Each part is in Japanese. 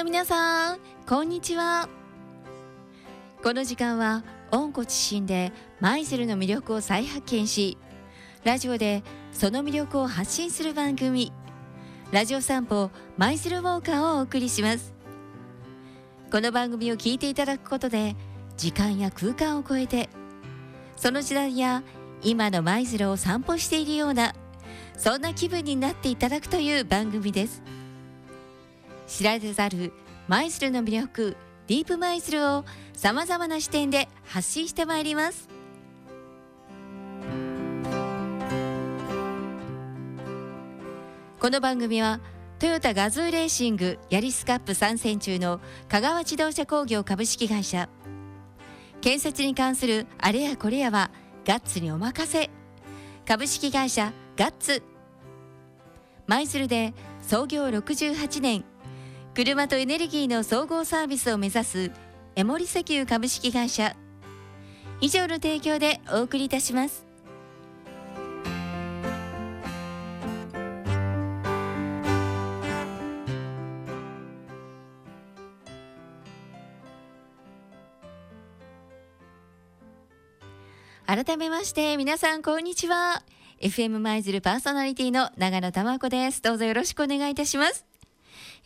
の皆さんこんにちは。この時間は温故知新で舞鶴の魅力を再発見しラジオでその魅力を発信する番組ラジオ散歩舞鶴ウォーカーをお送りします。この番組を聞いていただくことで時間や空間を超えてその時代や今の舞鶴を散歩しているようなそんな気分になっていただくという番組です。知られざる舞鶴の魅力ディープ舞鶴をさまざまな視点で発信してまいります。この番組はトヨタガズーレーシングヤリスカップ参戦中の香川自動車工業株式会社。建設に関するあれやこれやはガッツにお任せ。株式会社ガッツ。舞鶴で創業68年車とエネルギーの総合サービスを目指すエモリ石油株式会社。以上の提供でお送りいたします。改めまして皆さんこんにちは。FM 舞鶴パーソナリティの長野玉子です。どうぞよろしくお願いいたします。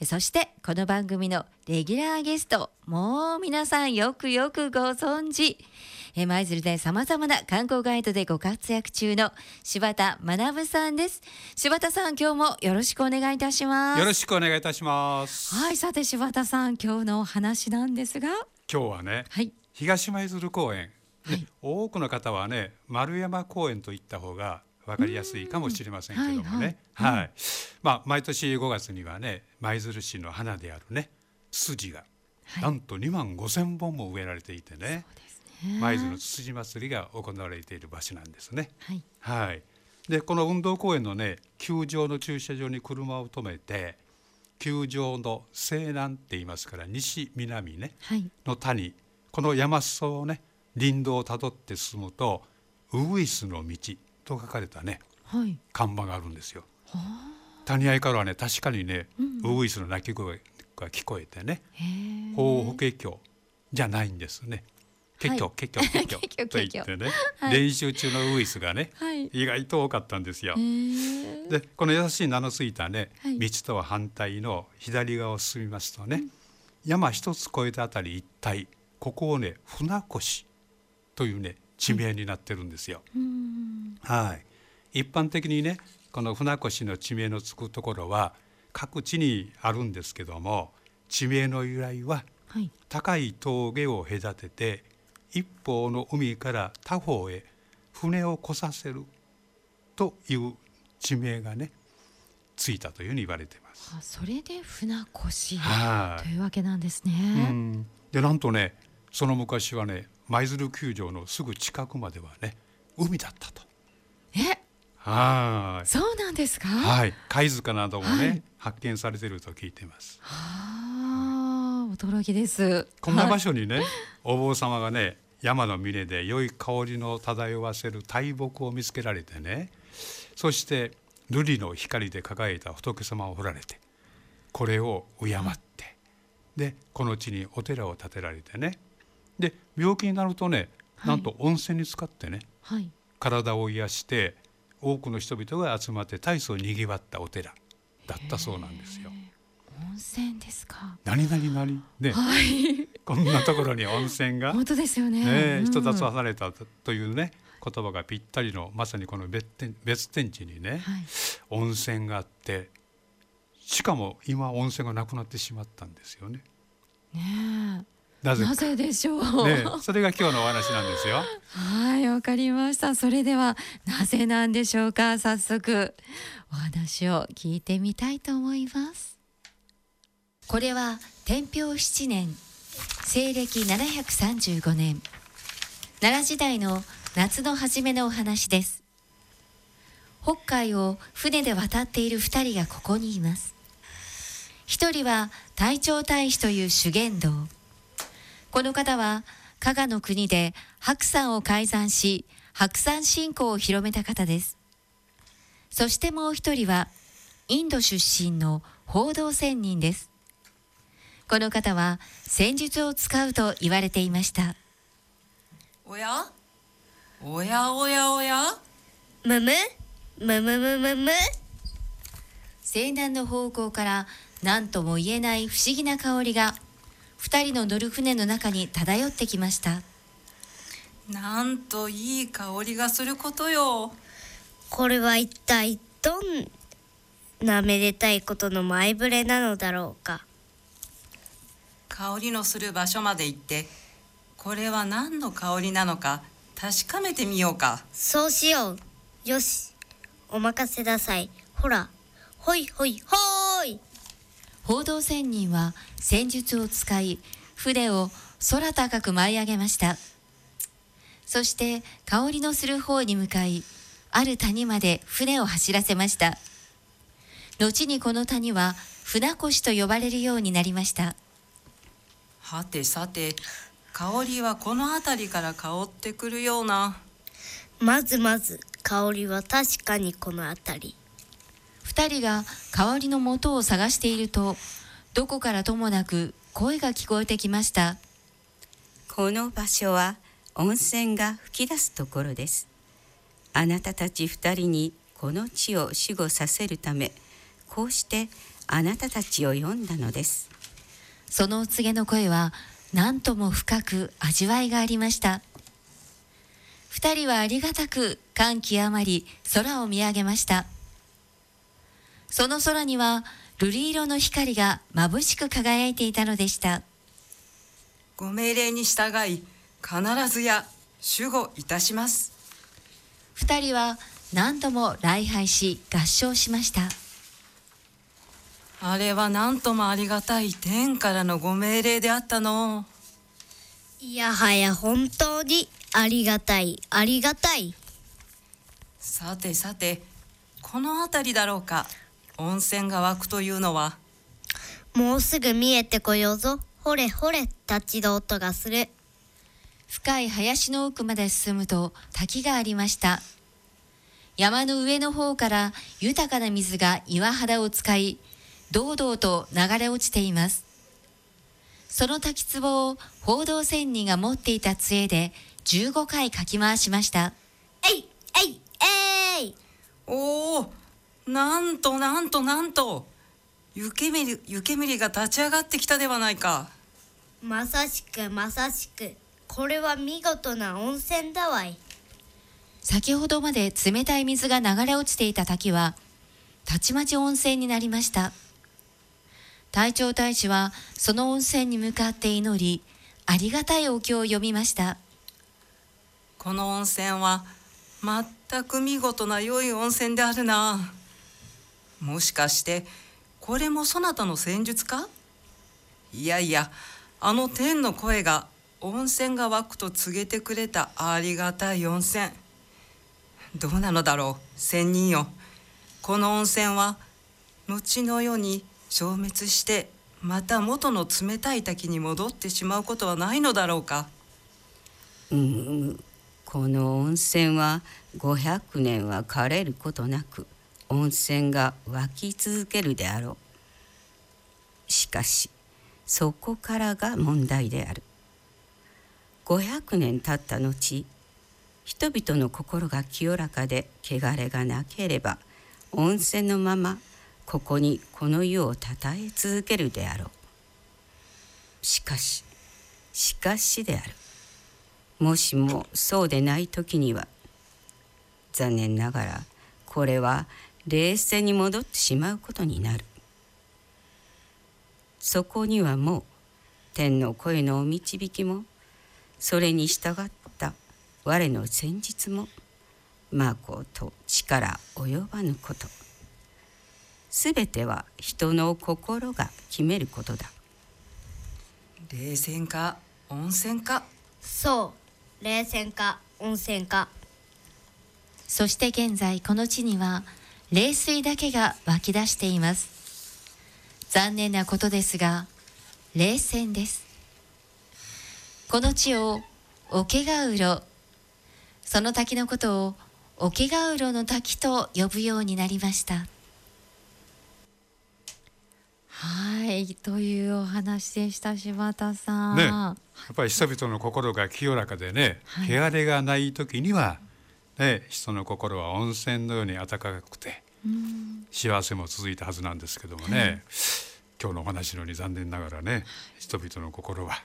そしてこの番組のレギュラーゲストもう皆さんよくよくご存知。舞鶴で様々な観光ガイドでご活躍中の柴田学さんです。柴田さん今日もよろしくお願いいたします。よろしくお願いいたします。はいさて柴田さん今日のお話なんですが。今日はね、はい、東舞鶴公園はい、多くの方はね丸山公園といった方が分かりやすいかもしれませんけどもね、毎年5月にはね舞鶴市の花であるねツツジが、なんと2万5千本も植えられていてね舞鶴ツツジ祭りが行われている場所なんですね。はい、でこの運動公園のね球場の駐車場に車を止めて球場の西南って言いますから西南ね、の谷この山裾をね林道をたどって進むとウグイスの道と書かれたね、はい、看板があるんですよ。谷合からはね確かにね、うん、ウグイスの鳴き声が聞こえてね「法法華経」じゃないんですね。結局結局結局と言ってね、はい、練習中のウグイスがね、はい、意外と多かったんですよ。でこの優しい名の付いたね、道とは反対の左側を進みますとね、うん、山一つ越えたあたり一帯ここをね船越というね地名になってるんですよ。はい、一般的にねこの船越の地名のつくところは各地にあるんですけども地名の由来は、高い峠を隔てて一方の海から他方へ船を来させるという地名がねついたというふうに言われています。それで船越というわけなんですね。うん、でなんとねその昔はね舞鶴球場のすぐ近くまではね海だったと。え？はい。そうなんですか？はい。貝塚などもね、はい、発見されていると聞いています。はあ、驚きです。こんな場所にね、はい、お坊様がね、山の峰で良い香りの漂わせる大木を見つけられてね、そして瑠璃の光で輝いた仏様を彫られて、これを敬って、でこの地にお寺を建てられてね。で病気になるとね、なんと温泉に使ってね、はい、体を癒して多くの人々が集まって大層にぎわったお寺だったそうなんですよ。温泉ですか。何々何ね、はい、こんなところに温泉が。本当ですよね。ね、うん、人と離れたというね言葉がぴったりのまさにこの別天別天地にね、はい、温泉があってしかも今温泉がなくなってしまったんですよね。ねなぜなぜでしょう、ね、それが今日のお話なんですよ。はいわかりました。それではなぜなんでしょうか。早速お話を聞いてみたいと思います。これは天平7年西暦735年。奈良時代の夏の初めのお話です。北海を船で渡っている2人がここにいます。一人は隊長大使という修験道この方は加賀の国で白山を改ざんし白山信仰を広めた方です。そしてもう一人はインド出身の報道仙人です。この方は戦術を使うと言われていました。おや？おや？おや？おや？むむむむむむむ西南の方向から何とも言えない不思議な香りが二人の乗る船の中に漂ってきました。なんといい香りがすることよ。これは一体どんなめでたいことの前触れなのだろうか。香りのする場所まで行ってこれは何の香りなのか確かめてみようか。そうしよう。よしお任せなさい。ほらほいほいほーい報道仙人は戦術を使い船を空高く舞い上げました。そして香りのする方に向かいある谷まで船を走らせました。後にこの谷は船越と呼ばれるようになりました。はてさて香りはこの辺りから香ってくるような。まずまず香りは確かにこの辺り二人が香りの元を探しているとどこからともなく声が聞こえてきました。この場所は温泉が噴き出すところです。あなたたち二人にこの地を守護させるためこうしてあなたたちを呼んだのです。そのお告げの声は何とも深く味わいがありました。二人はありがたく感極まり空を見上げましたその空には瑠璃色の光が眩しく輝いていたのでした。ご命令に従い必ずや守護いたします。二人は何度も礼拝し合唱しました。あれは何ともありがたい天からのご命令であったの。いやはや本当にありがたいありがたい。さてさてこの辺りだろうか温泉が湧くというのは？もうすぐ見えてこようぞ。ほれほれ立ちの音がする。深い林の奥まで進むと滝がありました。山の上の方から豊かな水が岩肌を使い堂々と流れ落ちています。その滝壺を報道仙人が持っていた杖で15回かき回しました。えいえいえい！おおなんとなんとなんと。湯煙湯煙が立ち上がってきたではないか。まさしくまさしく。これは見事な温泉だわい。先ほどまで冷たい水が流れ落ちていた滝はたちまち温泉になりました。隊長大使はその温泉に向かって祈りありがたいお経を読みました。この温泉は全く見事な良い温泉であるなもしかしてこれもそなたの戦術か？いやいやあの天の声が温泉が湧くと告げてくれたありがたい温泉。どうなのだろう仙人よ。この温泉は後の世に消滅してまた元の冷たい滝に戻ってしまうことはないのだろうか？うんこの温泉は500年は枯れることなく。温泉が湧き続けるであろう。しかしそこからが問題である。500年経った後人々の心が清らかで汚れがなければ温泉のままここにこの湯をたたえ続けるであろう。しかししかしである。もしもそうでない時には残念ながらこれは冷静に戻ってしまうことになる。そこにはもう天の声のお導きもそれに従った我の戦術もまこと力及ばぬこと。すべては人の心が決めることだ。冷泉か温泉か。そう冷泉か温泉か。そして現在この地には冷水だけが湧き出しています。残念なことですが冷泉です。この地を桶ヶ浦その滝のことを桶ヶ浦の滝と呼ぶようになりました。はいというお話でした柴田さん。ねやっぱり人々の心が清らかでね、はい。汚れがない時には、ね、人の心は温泉のように温かくてうん幸せも続いたはずなんですけどもね、今日のお話のように残念ながらね人々の心は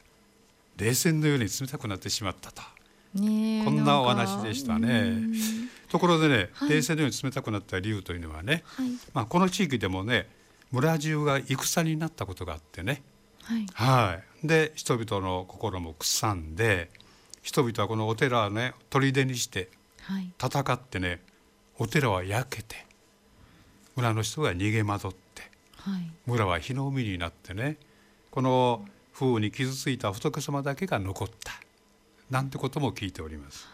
冷戦のように冷たくなってしまったと。ねえこんなおか話でしたね。うん。ところでね、はい。冷戦のように冷たくなった理由というのはね、はい。まあ、この地域でもね村中が戦になったことがあってね、はい。はい、で人々の心も腐んで人々はこのお寺をね砦にしてはい戦ってねお寺は焼けて村の人が逃げ惑ってはい。村は火の海になってねこの風雨に傷ついた仏様だけが残ったなんてことも聞いております。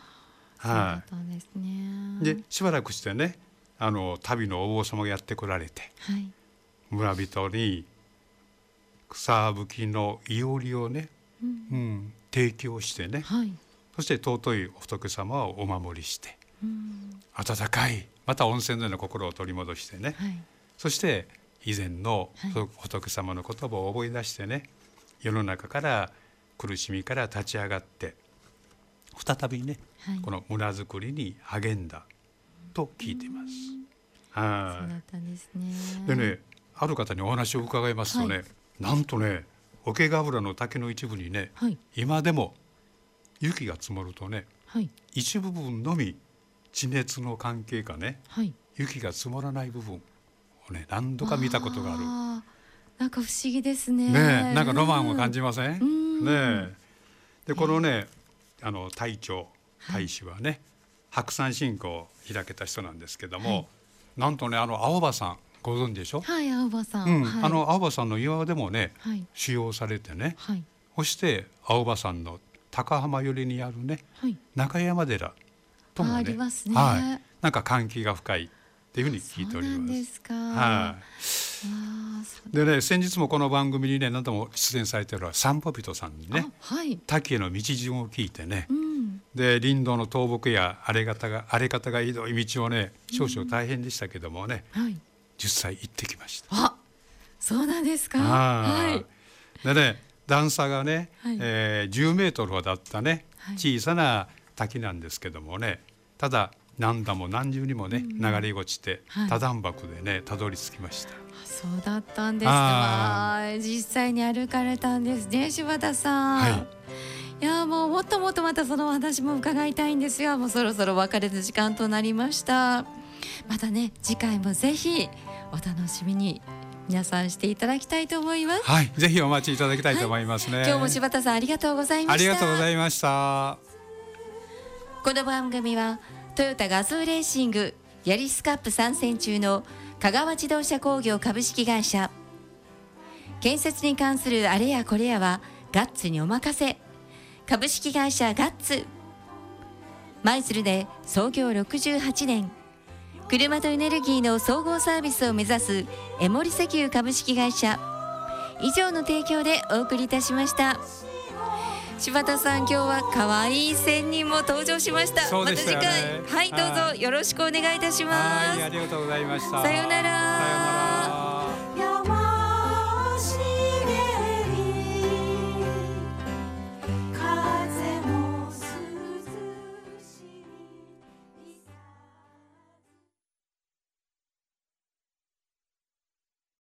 はったんですね。しばらくしてねあの旅のお坊様がやってこられてはい。村人に草吹きのいおりをね、うん。うん、提供してねはいそして尊い仏様をお守りしてうん。温かいまた温泉のような心を取り戻してね。はい。そして以前のはい。仏様の言葉を思い出してね世の中から苦しみから立ち上がって再びねはい。この村づくりに励んだと聞いています。そうはだったんですね。い。でねある方にお話を伺いますとね、はなんとね桶ヶ浦の竹の一部にねはい。今でも雪が積もるとねはい。一部分のみ地熱の関係かねはい。雪が積もらない部分をね何度か見たことがある。なんか不思議ですね。ねえなんかロマンを感じません、うん。ねえ。でこのねあの隊長大使はね、白山信仰を開けた人なんですけども、はい。なんとねあの青葉さんご存知でしょ、はい青葉さん。うんはい、あの青葉さんの岩でもねはい。使用されてねはい。そして青葉さんの高浜寄りにあるねはい。中山寺ともねりますねはい、なんか関係が深いっていうふうに聞いておりそうなんま。ですすか。はいでね先日もこの番組にね何度も出演されてる散歩人さんにねあはい。滝への道順を聞いてねうん。で林道の倒木や荒れ方が荒れ方がひどい道をね少々大変でしたけどもね、はい。実際行ってきました。あそうなんですか。はいはい。でね段差がね、はい。えー10メートルほどあったねはい。小さな滝なんですけどもねただ何段も何重にもね、流れ落ちて、はい。多段箱でねたどり着きました。あそうだったんですあか。実際に歩かれたんですね柴田さん。はい。いやもうもっともっとまたそのお話も伺いたいんですがもうそろそろ別れの時間となりました。またね次回もぜひお楽しみに皆さんしていただきたいと思います。はい、ぜひお待ちいただきたいと思いますね。今日も柴田さんありがとうございました。ありがとうございました。この番組はトヨタガズーレーシングヤリスカップ参戦中の香川自動車工業株式会社。建設に関するあれやこれやはガッツにお任せ。株式会社ガッツ。舞鶴で創業68年車とエネルギーの総合サービスを目指すエモリ石油株式会社以上の提供でお送りいたしました。柴田さん今日は可愛い仙人も登場しましたねまた次回はいどうぞよろしくお願いいたしますはい、ありがとうございました。さようなら。